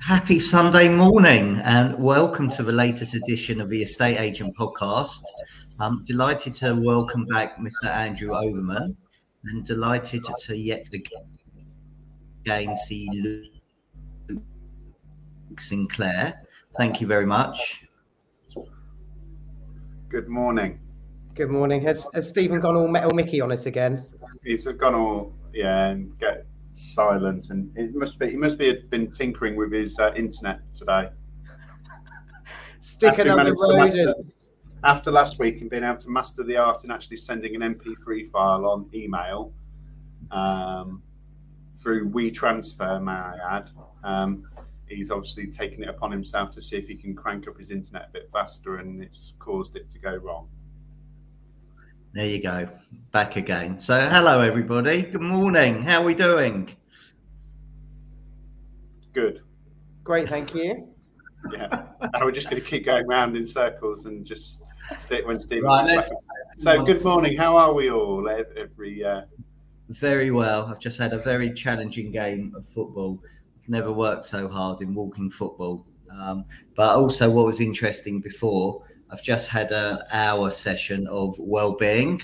Happy Sunday morning and welcome to the latest edition of the Estate Agent Podcast. I'm delighted to welcome back Mr. Andrew Overman and delighted to yet again see Luke St Clair. Thank you very much. Good morning. Good morning. Has, has Stephen gone all metal Mickey on us again? He's gone all yeah and get silent, and it must be he must be been tinkering with his uh, internet today. Stick after another master, after last week and being able to master the art in actually sending an MP3 file on email um, through WeTransfer, may I add. Um, he's obviously taken it upon himself to see if he can crank up his internet a bit faster, and it's caused it to go wrong. There you go. Back again. So, hello, everybody. Good morning. How are we doing? Good. Great. Thank you. Yeah. we're just going to keep going round in circles and just stick when Steve. Right, so, good morning. How are we all? Every. Uh... Very well. I've just had a very challenging game of football. I've never worked so hard in walking football. Um, but also, what was interesting before I've just had an hour session of well-being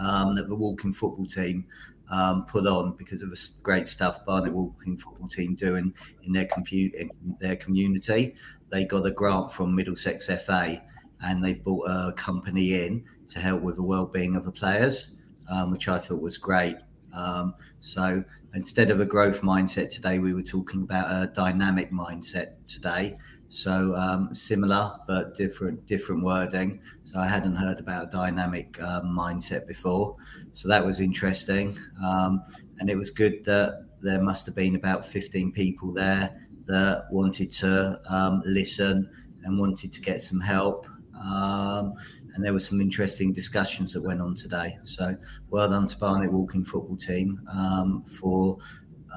um, that the walking football team um, put on because of the great stuff Barnet Walking Football Team doing in their compute in their community. They got a grant from Middlesex FA, and they've brought a company in to help with the well-being of the players, um, which I thought was great. Um, so instead of a growth mindset today, we were talking about a dynamic mindset today. So um, similar but different different wording. So I hadn't heard about dynamic um, mindset before. So that was interesting, um, and it was good that there must have been about 15 people there that wanted to um, listen and wanted to get some help. Um, and there were some interesting discussions that went on today. So well done to Barnet Walking Football Team um, for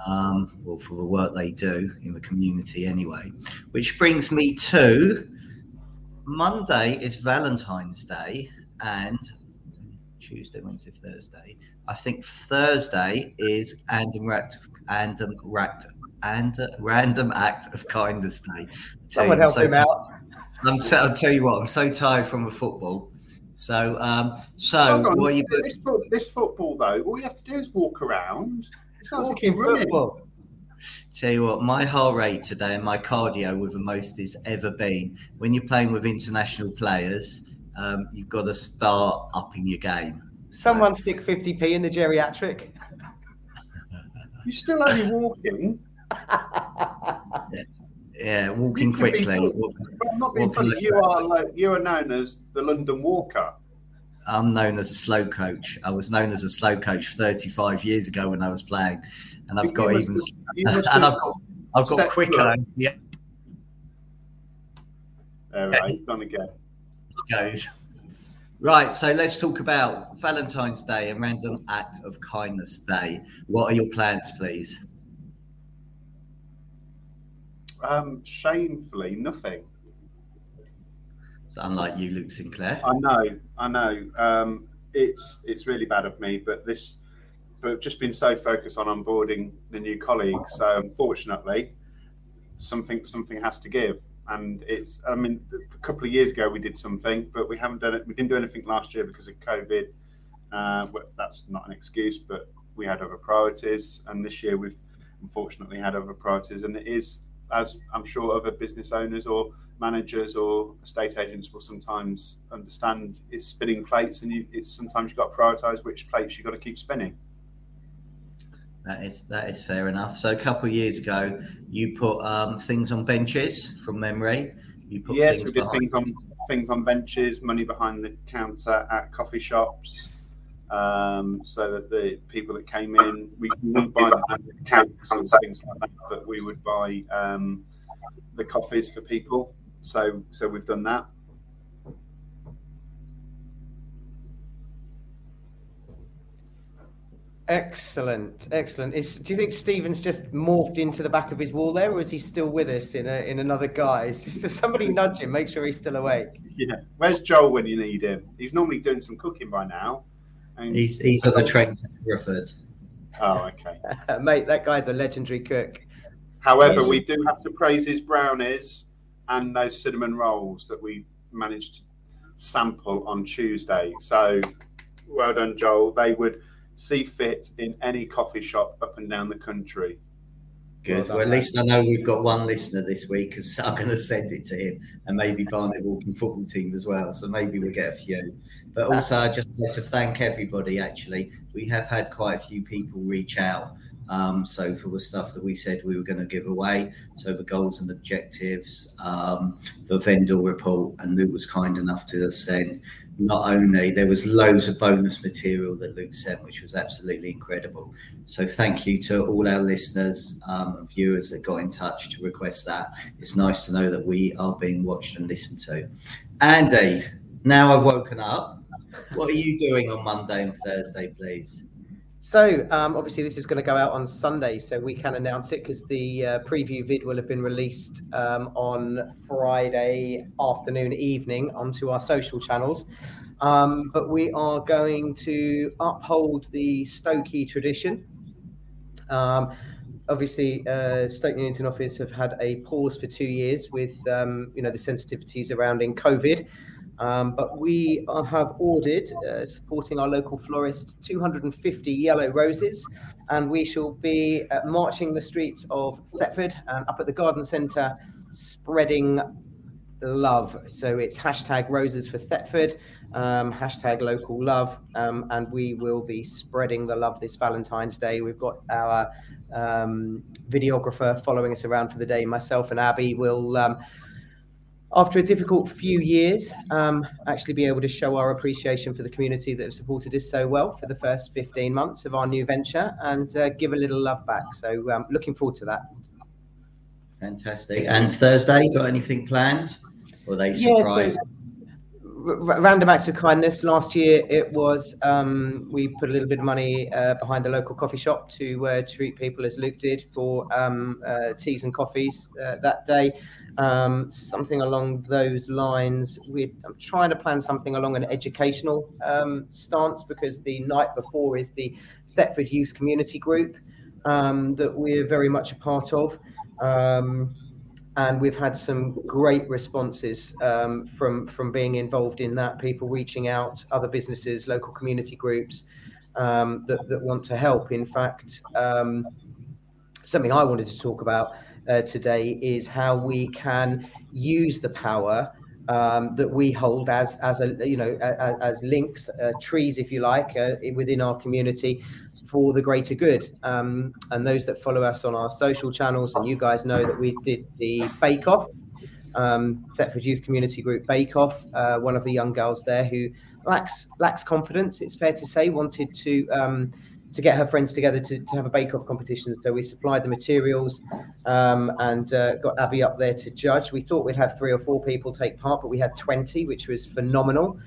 um, well, for the work they do in the community anyway. Which brings me to Monday is Valentine's Day and Tuesday, Wednesday, Thursday. I think Thursday is random act, random act, and random act of kindness day. Someone help so him out. I'm t- I'll tell you what, I'm so tired from the football. So, um, so what you? This, this football though, all you have to do is walk around Sounds like football. Tell you what, my heart rate today and my cardio with the most it's ever been. When you're playing with international players, um, you've got to start upping your game. Someone so. stick 50p in the geriatric. You're still only walking. yeah, walking quickly. Walking, I'm not being funny. You are like you are known as the London Walker. I'm known as a slow coach. I was known as a slow coach 35 years ago when I was playing, and I've got even and I've got I've got quicker. Yeah. All right, done again. Goes. Right, so let's talk about Valentine's Day and Random Act of Kindness Day. What are your plans, please? Um, shamefully, nothing. So unlike you, Luke St Clair. I know, I know. Um, it's it's really bad of me, but this, but just been so focused on onboarding the new colleagues. So unfortunately, something something has to give, and it's. I mean, a couple of years ago we did something, but we haven't done it. We didn't do anything last year because of COVID. Uh, that's not an excuse, but we had other priorities, and this year we've unfortunately had other priorities, and it is as I'm sure other business owners or managers or estate agents will sometimes understand it's spinning plates and you, it's sometimes you've got to prioritize which plates you've got to keep spinning. That is that is fair enough. So a couple of years ago you put um, things on benches from memory. You put yes we did behind. things on things on benches money behind the counter at coffee shops um, so that the people that came in we wouldn't buy the tanks and things like that but we would buy um, the coffees for people so so we've done that. Excellent, excellent. Is, do you think Stephen's just morphed into the back of his wall there, or is he still with us in a, in another guise? Just somebody nudge him, make sure he's still awake. Yeah. Where's Joel when you need him? He's normally doing some cooking by now. And he's he's at the train to Hereford. Oh, okay. Mate, that guy's a legendary cook. However, we do have to praise his brownies and those cinnamon rolls that we managed to sample on Tuesday. So well done, Joel. They would see fit in any coffee shop up and down the country. Good. Well, well, at least I know we've got one listener this week because I'm going to send it to him and maybe Barnet Walking football team as well. So maybe we'll get a few. But also, I just want to thank everybody. Actually, we have had quite a few people reach out. Um, so for the stuff that we said we were going to give away, so the goals and objectives, um, the vendor report, and Luke was kind enough to send not only there was loads of bonus material that Luke sent, which was absolutely incredible. So thank you to all our listeners um, and viewers that got in touch to request that. It's nice to know that we are being watched and listened to. Andy, now I've woken up. What are you doing on Monday and Thursday, please? So um, obviously this is going to go out on Sunday, so we can announce it because the uh, preview vid will have been released um, on Friday afternoon, evening onto our social channels. Um, but we are going to uphold the Stokey tradition. Um, obviously, uh, Stoke Newington office have had a pause for two years with um, you know the sensitivities surrounding COVID. Um, but we have ordered, uh, supporting our local florist, 250 yellow roses, and we shall be uh, marching the streets of Thetford and up at the garden centre, spreading love. So it's hashtag roses for Thetford, um, hashtag local love, um, and we will be spreading the love this Valentine's Day. We've got our um, videographer following us around for the day. Myself and Abby will um, after a difficult few years, um, actually be able to show our appreciation for the community that have supported us so well for the first 15 months of our new venture and uh, give a little love back. So, um, looking forward to that. Fantastic. And Thursday, got anything planned? Or they surprised? Yeah, random acts of kindness. Last year, it was um, we put a little bit of money uh, behind the local coffee shop to uh, treat people as Luke did for um, uh, teas and coffees uh, that day um, something along those lines. We're I'm trying to plan something along an educational um, stance because the night before is the Thetford Youth Community Group um, that we're very much a part of. Um, and we've had some great responses um, from from being involved in that. People reaching out, other businesses, local community groups um, that, that want to help. In fact, something I wanted to talk about uh, today is how we can use the power um, that we hold as as a you know as, as links, uh, trees, if you like, uh, within our community for the greater good. Um, and those that follow us on our social channels, and you guys know that we did the Bake Off, um, Thetford Youth Community Group Bake Off. Uh, one of the young girls there who lacks lacks confidence, it's fair to say, wanted to. Um, to get her friends together to, to have a bake-off competition. So we supplied the materials um, and uh, got Abby up there to judge. We thought we'd have three or four people take part, but we had 20, which was phenomenal.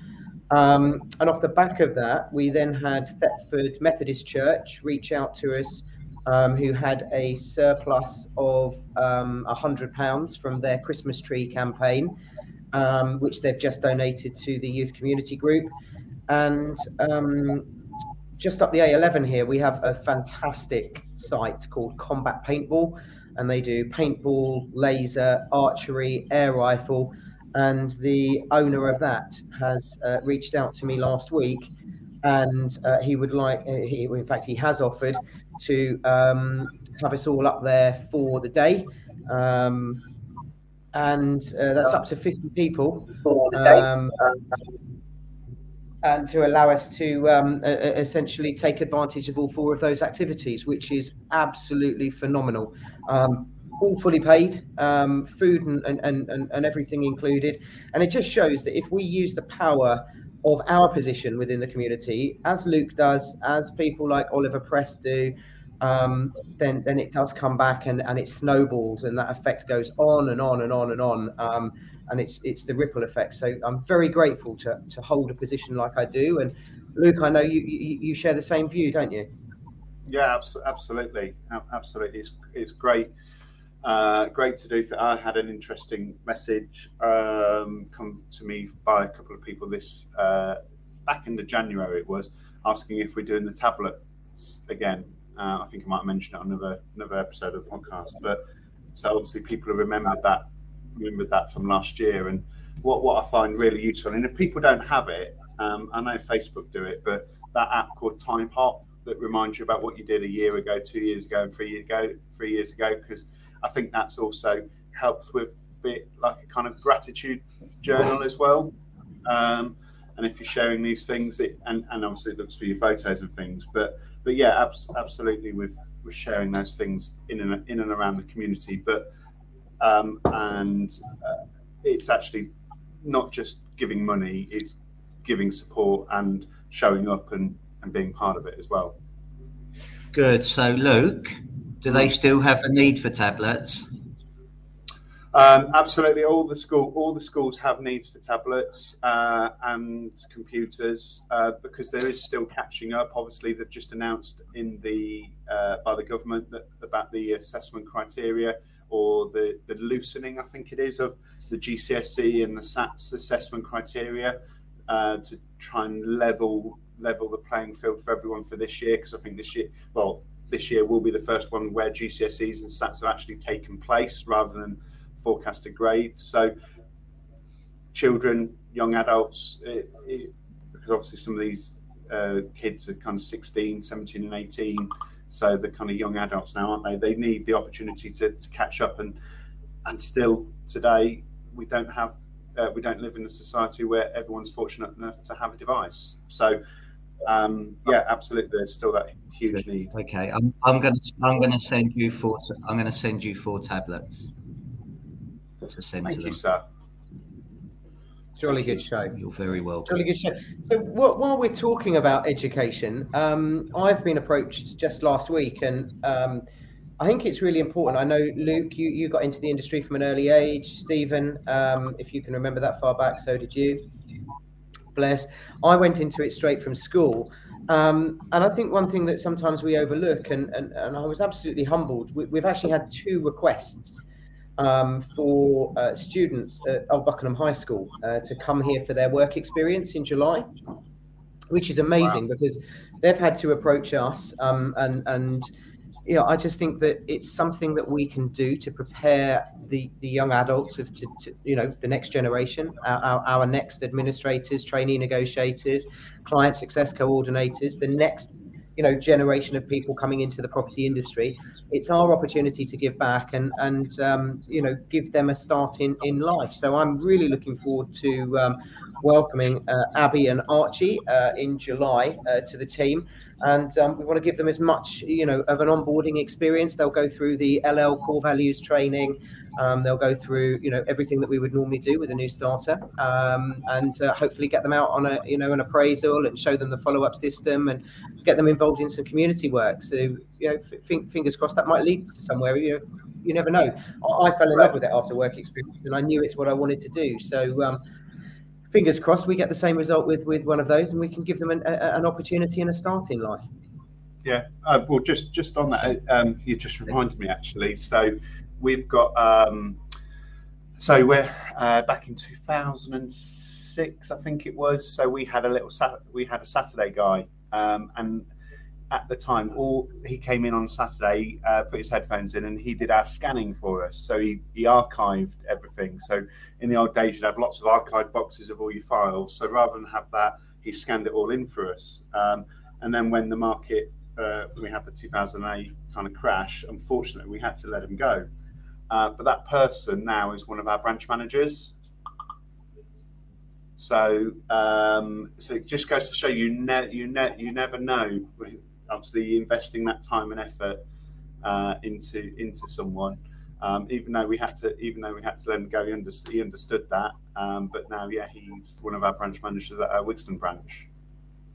Um, and off the back of that, we then had Thetford Methodist Church reach out to us, um, who had a surplus of um, £100 from their Christmas tree campaign, um, which they've just donated to the youth community group. And um, just up the A11 here, we have a fantastic site called Combat Paintball, and they do paintball, laser, archery, air rifle. And the owner of that has uh, reached out to me last week, and uh, he would like, uh, he, in fact, he has offered to um, have us all up there for the day. Um, and uh, that's up to 50 people. For the day. And to allow us to um, essentially take advantage of all four of those activities, which is absolutely phenomenal. Um, all fully paid, um, food and, and, and, and everything included. And it just shows that if we use the power of our position within the community, as Luke does, as people like Oliver Press do, um, then then it does come back and, and it snowballs and that effect goes on and on and on and on. Um, and it's it's the ripple effect. So I'm very grateful to to hold a position like I do. And Luke, I know you you, you share the same view, don't you? Yeah, absolutely, absolutely. It's it's great. Uh, great to do. I had an interesting message um, come to me by a couple of people this uh, back in the January. It was asking if we're doing the tablets again. Uh, I think I might have mentioned it on another another episode of the podcast, but so obviously people have remembered that remembered that from last year. And what what I find really useful, and if people don't have it, um, I know Facebook do it, but that app called Timehop that reminds you about what you did a year ago, two years ago, and three years ago, three years ago, because I think that's also helped with a bit like a kind of gratitude journal as well. Um, and if you're sharing these things, it, and, and obviously it looks for your photos and things, but but yeah, abs- absolutely, with with sharing those things in and in and around the community, but um, and uh, it's actually not just giving money; it's giving support and showing up and and being part of it as well. Good. So, Luke, do they still have a need for tablets? Um, absolutely, all the school, all the schools have needs for tablets uh, and computers uh, because there is still catching up. Obviously, they've just announced in the uh, by the government that, about the assessment criteria or the the loosening, I think it is, of the GCSE and the SATS assessment criteria uh, to try and level level the playing field for everyone for this year. Because I think this year, well, this year will be the first one where GCSEs and SATs have actually taken place rather than forecasted grades. So, children, young adults, it, it, because obviously some of these uh, kids are kind of 16, 17, and 18. So they're kind of young adults now, aren't they? They need the opportunity to, to catch up, and and still today we don't have uh, we don't live in a society where everyone's fortunate enough to have a device. So um, yeah, absolutely, there's still that huge need. Okay, I'm, I'm gonna I'm gonna send you four I'm gonna send you four tablets to send Thank to them. sir. Jolly good show. You're very welcome. Jolly good show. So, while we're talking about education, um, I've been approached just last week, and um, I think it's really important. I know, Luke, you, you got into the industry from an early age. Stephen, um, if you can remember that far back, so did you. Bless. I went into it straight from school. Um, and I think one thing that sometimes we overlook, and, and, and I was absolutely humbled, we, have actually had two requests um, for uh, students at Old Buckenham High School uh, to come here for their work experience in July, which is amazing wow. because they've had to approach us um, and and you know, I just think that it's something that we can do to prepare the, the young adults of, to, to you know, the next generation, our, our, our, next administrators, trainee negotiators, client success coordinators, the next you know generation of people coming into the property industry it's our opportunity to give back and and um, you know give them a start in in life. So i'm really looking forward to um, welcoming uh, abby and archie uh, in july uh, to the team and um, we want to give them as much you know of an onboarding experience they'll go through the ll core values training um, they'll go through, you know, everything that we would normally do with a new starter, um, and uh, hopefully get them out on a, you know, an appraisal and show them the follow-up system and get them involved in some community work. So, you know, f- fingers crossed that might lead to somewhere. You know, you never know. I, I, fell in love with it after work experience, and I knew it's what I wanted to do. So. Fingers crossed, we get the same result with with one of those, and we can give them an, a, an opportunity and a start in life. Yeah, uh, well, just just on that, um, you just reminded me actually. So we've got um, so we're uh, back in 2006 i think it was so we had a little sat- we had a saturday guy um, and at the time all he came in on saturday uh, put his headphones in and he did our scanning for us. So he, he archived everything. So in the old days you'd have lots of archive boxes of all your files. So rather than have that he scanned it all in for us. Um, and then when the market uh, we had the 2008 kind of crash unfortunately we had to let him go. Uh, but that person now is one of our branch managers. So, um, so it just goes to show you, ne- you, ne- you never know. Obviously, investing that time and effort uh, into into someone, um, even though we had to, even though we had to let him go, he, understood, he understood that. Um, but now, yeah, he's one of our branch managers at our Wigston branch.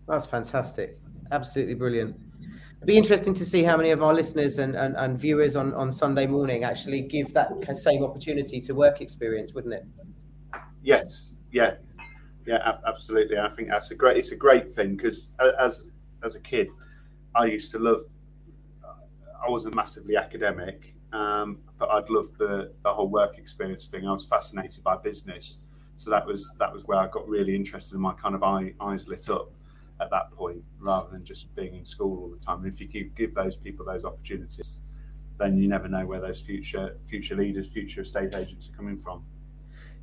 That's fantastic. Absolutely brilliant. It'd be interesting to see how many of our listeners and, and, and viewers on, on Sunday morning actually give that same opportunity to work experience, wouldn't it? Yes, yeah, yeah, absolutely. I think that's a great. It's a great thing because as as a kid, I used to love. I wasn't massively academic, um, but I'd love the the whole work experience thing. I was fascinated by business, so that was that was where I got really interested. and my kind of eye, eyes lit up at that point rather than just being in school all the time. And if you give, give those people those opportunities, then you never know where those future future leaders, future estate agents are coming from.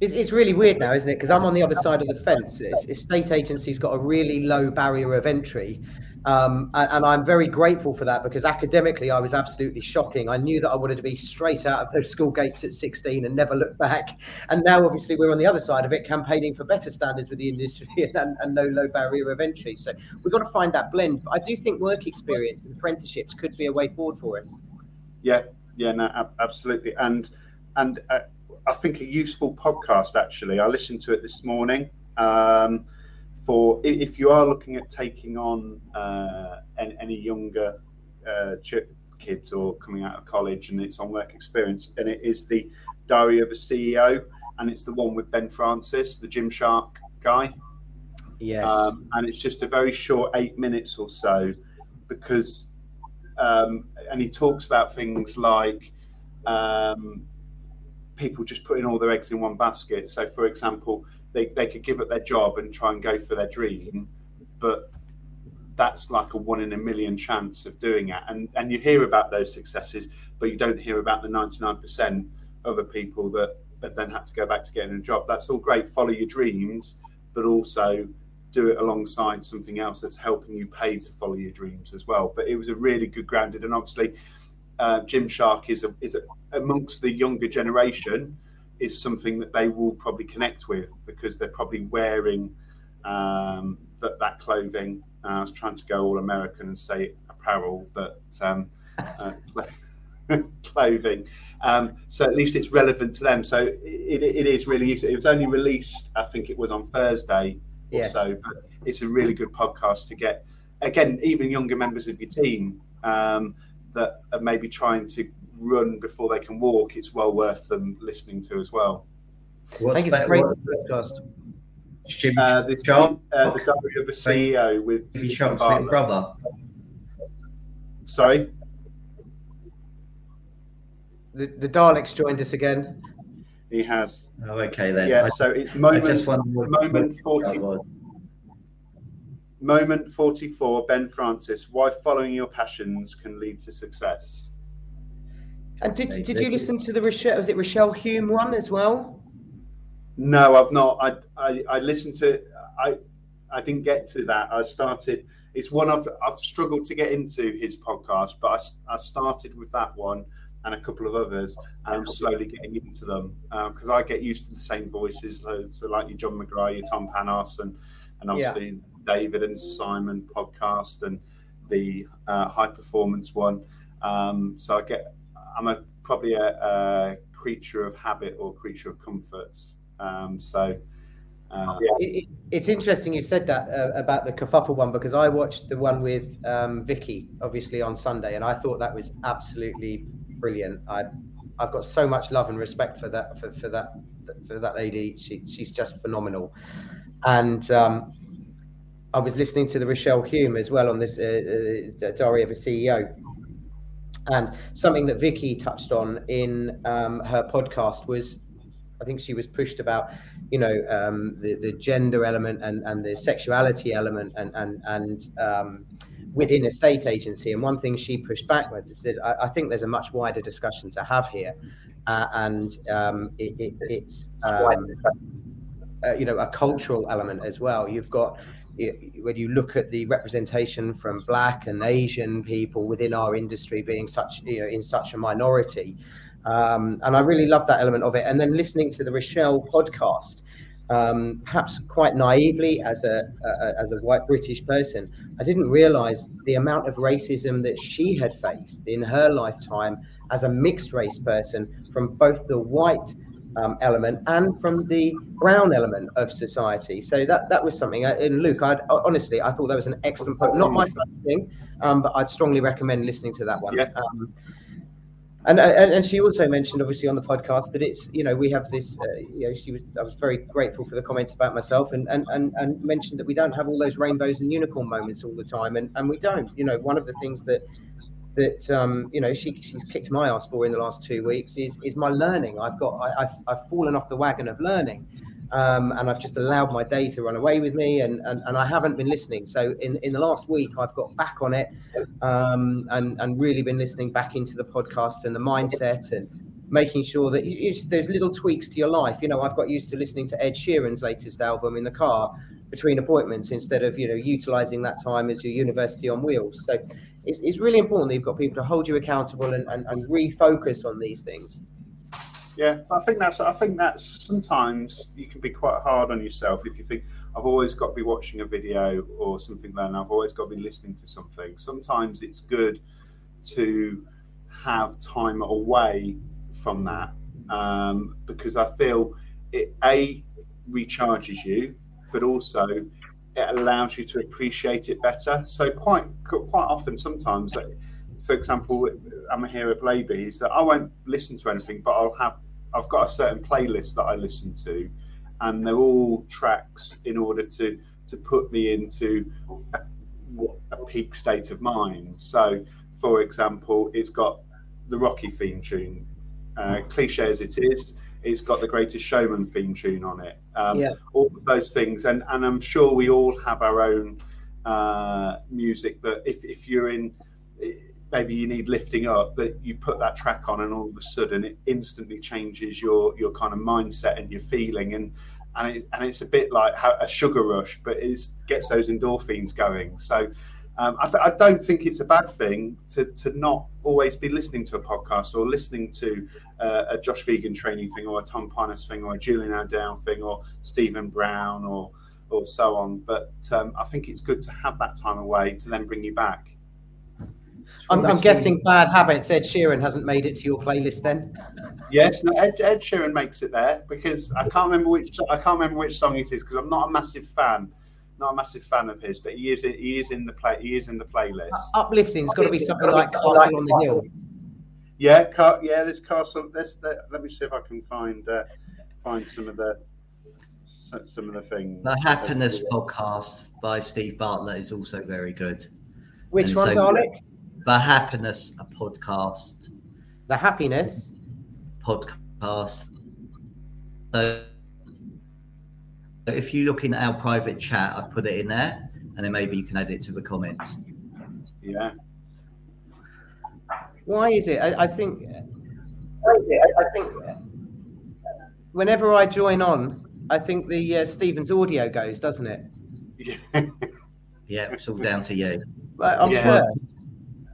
It's, it's really weird now, isn't it? Because I'm on the other side of the fence. Estate agencies got a really low barrier of entry. Um, and, I'm very grateful for that because academically I was absolutely shocking. I knew that I wanted to be straight out of those school gates at 16 and never look back. And now, obviously, we're on the other side of it, campaigning for better standards with the industry and, and no low barrier of entry. So we've got to find that blend. But I do think work experience and apprenticeships could be a way forward for us. Yeah, yeah, no, absolutely. And and uh, I think a useful podcast actually. I listened to it this morning. Um, for if you are looking at taking on uh, any, younger uh, kids or coming out of college and it's on work experience, and it is the Diary of a CEO, and it's the one with Ben Francis, the Gymshark guy. Yes. Um, and it's just a very short eight minutes or so because, um, and he talks about things like um, people just putting all their eggs in one basket. So, for example, they, they could give up their job and try and go for their dream, but that's like a one in a million chance of doing it. And and you hear about those successes, but you don't hear about the 99% other people that, that then had to go back to getting a job. That's all great. Follow your dreams, but also do it alongside something else that's helping you pay to follow your dreams as well. But it was a really good grounded, and obviously, uh, Gymshark is a, is a, amongst the younger generation is something that they will probably connect with because they're probably wearing um, that, that clothing. Uh, I was trying to go all American and say apparel, but um, uh, clothing. Um, so at least it's relevant to them. So it, it is really useful. It was only released, I think it was on Thursday or so, but it's a really good podcast to get, again, even younger members of your team um, that are maybe trying to run before they can walk, it's well worth them listening to as well. What's I think it's great podcast. Uh, this Sharp, uh, the Diary of a CEO with Steve Sharp's little brother. Sorry. The, the Daleks joined us again. He has. Oh, okay then. Yeah, I, so it's moment, moment 40, moment 44, Ben Francis, why following your passions can lead to success. And did, did you listen to the Rochelle, was it Rochelle Hume one as well? No, I've not. I, I, I listened to it. I, I didn't get to that. I started, it's one I've, I've struggled to get into his podcast, but I, I started with that one and a couple of others, and I'm slowly getting into them because uh, I get used to the same voices, so like your John McGrath, your Tom Panos, and and obviously yeah. David and Simon podcast and the uh, high performance one. Um, so I get I'm a probably a, a, creature of habit or creature of comforts. Um, so. Uh, it, it's interesting you said that uh, about the kerfuffle one because I watched the one with um, Vicky obviously on Sunday and I thought that was absolutely brilliant. I I've got so much love and respect for that for, for that for that lady. She she's just phenomenal, and um, I was listening to the Rochelle Hume as well on this uh, uh, Diary of a CEO, and something that Vicky touched on in um, her podcast was, I think she was pushed about, you know, um, the the gender element and and the sexuality element and and and um, within a state agency. And one thing she pushed back with is that I, I think there's a much wider discussion to have here, uh, and um, it, it, it's um, uh, you know a cultural element as well. You've got when you look at the representation from black and asian people within our industry being such you know in such a minority um, and i really love that element of it. And then listening to the rochelle podcast um, perhaps quite naively as a, a, as a white british person i didn't realize the amount of racism that she had faced in her lifetime as a mixed race person from both the white um, element and from the brown element of society. So that that was something. Uh, in Luke, I honestly I thought that was an excellent point. Not my thing, um, but I'd strongly recommend listening to that one. Yeah. Um, and, and, and she also mentioned obviously on the podcast that it's you know we have this uh, you know she was I was very grateful for the comments about myself and, and and and mentioned that we don't have all those rainbows and unicorn moments all the time and and we don't you know one of the things that that um, you know she, she's kicked my ass for in the last two weeks is is my learning. I've got I, have I've fallen off the wagon of learning, Um, and I've just allowed my day to run away with me, and, and, and I haven't been listening. So in, in the last week, I've got back on it, um, and and really been listening back into the podcast and the mindset and making sure that you, there's little tweaks to your life. You know, I've got used to listening to Ed Sheeran's latest album in the car between appointments instead of you know utilizing that time as your university on wheels. So it's, it's really important that you've got people to hold you accountable and, and, and refocus on these things. Yeah, I think that's. I think that's sometimes you can be quite hard on yourself if you think I've always got to be watching a video or something. Then I've always got to be listening to something. Sometimes it's good to have time away from that um, because I feel it a recharges you, but also it allows you to appreciate it better. So quite quite often, sometimes, for example, I'm here at Blaby, is that I won't listen to anything, but I'll have I've got a certain playlist that I listen to, and they're all tracks in order to to put me into a, a peak state of mind. So, for example, it's got the Rocky theme tune, uh, cliche as it is. It's got the Greatest Showman theme tune on it. Um, yeah. All of those things, and and I'm sure we all have our own uh, music that if if you're in maybe you need lifting up that you put that track on and all of a sudden it instantly changes your your kind of mindset and your feeling and and, it, and it's a bit like a sugar rush but it gets those endorphins going so um, I, th- I, don't think it's a bad thing to, to not always be listening to a podcast or listening to uh, a Josh Phegan training thing or a Tom Panos thing or a Julian O'Dowd thing or Stephen Brown or or so on. But um, I think it's good to have that time away to then bring you back. I'm, I'm guessing Bad Habits, Ed Sheeran hasn't made it to your playlist then. Yes, no, Ed, Ed Sheeran makes it there because I can't remember which I can't remember which song it is because I'm not a massive fan, not a massive fan of his, but he is he is in the play he is in the playlist. Uh, uplifting's got to be something like Castle on the Hill. Yeah, car, yeah. There's Castle. There's the, let me see if I can find uh, find some of the some of the things. The Happiness podcast by Steve Bartlett is also very good. Which and one, so, the Happiness a podcast. The Happiness podcast. So if you look in our private chat, I've put it in there, and then maybe you can add it to the comments. Yeah. Why is it? I, I think. I think. Whenever I join on, I think the uh, Stevens audio goes, doesn't it? Yeah. yeah, it's all down to you. Right, I'm yeah. first.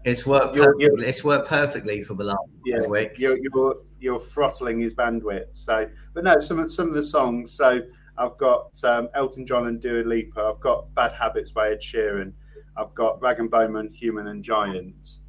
It's worked. You're, you're, it's worked perfectly for the last yeah, weeks. You're, you're you're throttling his bandwidth. So, but no, some of some of the songs. So I've got um, Elton John and Dua Lipa. I've got Bad Habits by Ed Sheeran. I've got Rag'n'Bone Man, Human and Giant.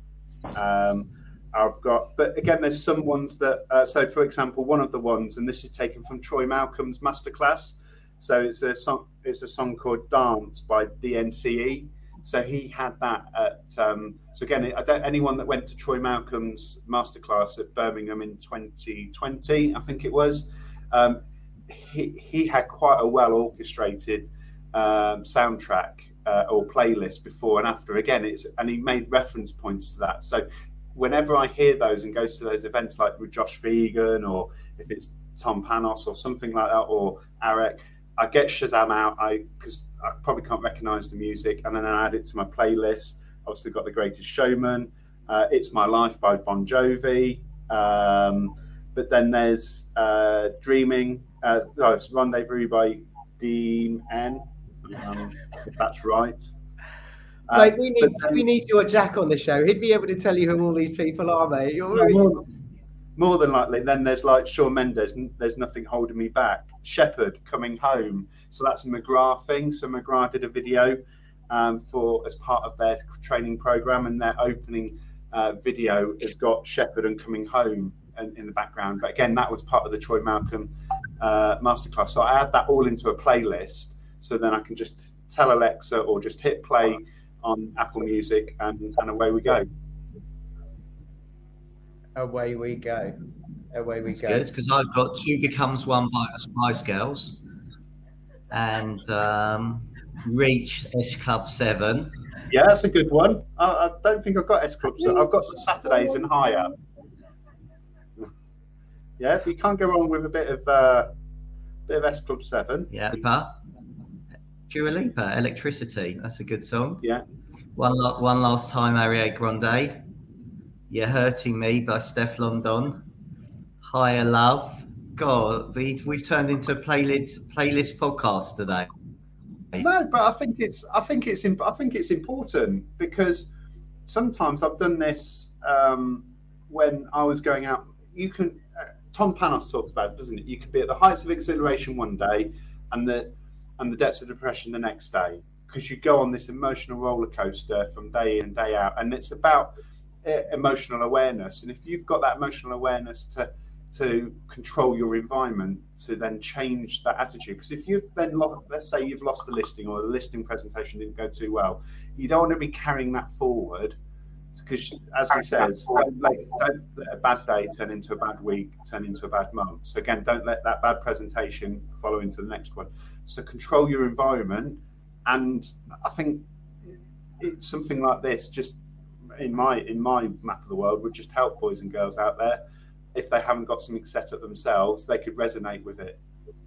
Um, I've got, but again, there's some ones that. Uh, so, for example, one of the ones, and this is taken from Troy Malcolm's masterclass. So it's a song. It's a song called "Dance" by DNCE. So he had that at. Um, so again, I don't, anyone that went to Troy Malcolm's masterclass at Birmingham in 2020, I think it was, um, he he had quite a well orchestrated um, soundtrack uh, or playlist before and after. Again, it's and he made reference points to that. So whenever I hear those and goes to those events like with Josh Phegan or if it's Tom Panos or something like that or Arek I get Shazam out, I because I probably can't recognise the music, and then I add it to my playlist. Obviously, got The Greatest Showman, uh, It's My Life by Bon Jovi, um, but then there's uh, Dreaming. Uh, no, it's Rendezvous by Dean N, um, if that's right. Uh, like we need, then, we need your Jack on the show. He'd be able to tell you who all these people are, mate. You're really more than likely, then there's like Shawn Mendes, there's nothing holding me back. Sheppard coming home. So that's a McGrath thing. So McGrath did a video um, for as part of their training program, and their opening uh, video has got Sheppard and coming home in, in, the background. But again, that was part of the Troy Malcolm uh, masterclass. So I add that all into a playlist. So then I can just tell Alexa or just hit play on Apple Music, and, and away we go away we go. Away we That's go. Good because I've got two becomes one by the Spice Girls, and um, reach S Club Seven. Yeah, that's a good one. I, I don't think I've got S Club Seven. I've got Saturdays and higher. Yeah, but you can't go wrong with a bit of uh, bit of S Club Seven. Yeah, Lipa. Dua Lipa, Electricity. That's a good song. Yeah. One, la- one last time, Ariana Grande. You're hurting me by Steph London. Higher love. God, we, we've turned into a playlist playlist podcast today. No, but I think it's I think it's imp- I think it's important because sometimes I've done this um, when I was going out. You can Tom Panos talks about doesn't it? You could be at the heights of exhilaration one day and the and the depths of depression the next day because you go on this emotional roller coaster from day in and day out, and it's about uh, emotional awareness. And if you've got that emotional awareness to to control your environment to then change that attitude. Because if you've then, lo- let's say you've lost a listing or the listing presentation didn't go too well, you don't want to be carrying that forward. Because, as he says, don't let, don't let a bad day turn into a bad week, turn into a bad month. So, again, don't let that bad presentation follow into the next one. So, control your environment. And I think it's something like this, just in my in my map of the world, would just help boys and girls out there if they haven't got something set up themselves, they could resonate with it.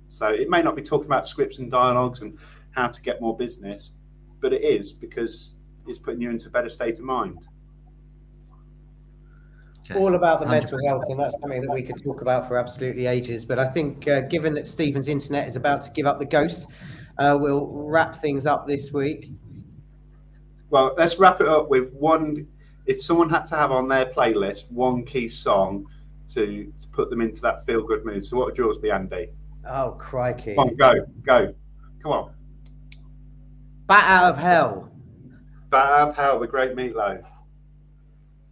So it may not be talking about scripts and dialogues and how to get more business, but it is because it's putting you into a better state of mind. Okay. All about the mental health, and that's something that we could talk about for absolutely ages. But I think, uh, given that Stephen's internet is about to give up the ghost, uh, we'll wrap things up this week. Well, let's wrap it up with one. If someone had to have on their playlist one key song to to put them into that feel good mood. So what would yours be, Andy? Oh crikey! Come on, go, go, come on. Bat out of hell. Bat out of hell, the great meatloaf.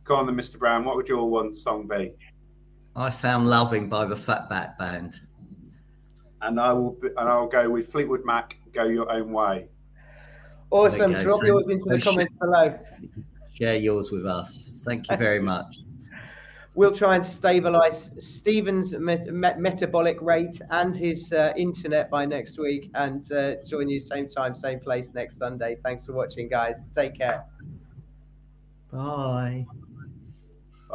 Go on then, Mr. Brown. What would your one song be? I found loving by the Fatback Band. And I will be, and I'll go with Fleetwood Mac. Go your own way. Awesome. Drop so, yours into the comments below. Share yours with us. Thank you very much. We'll try and stabilize Stephen's met- met- metabolic rate and his uh, internet by next week and uh, join you same time, same place next Sunday. Thanks for watching, guys. Take care. Bye.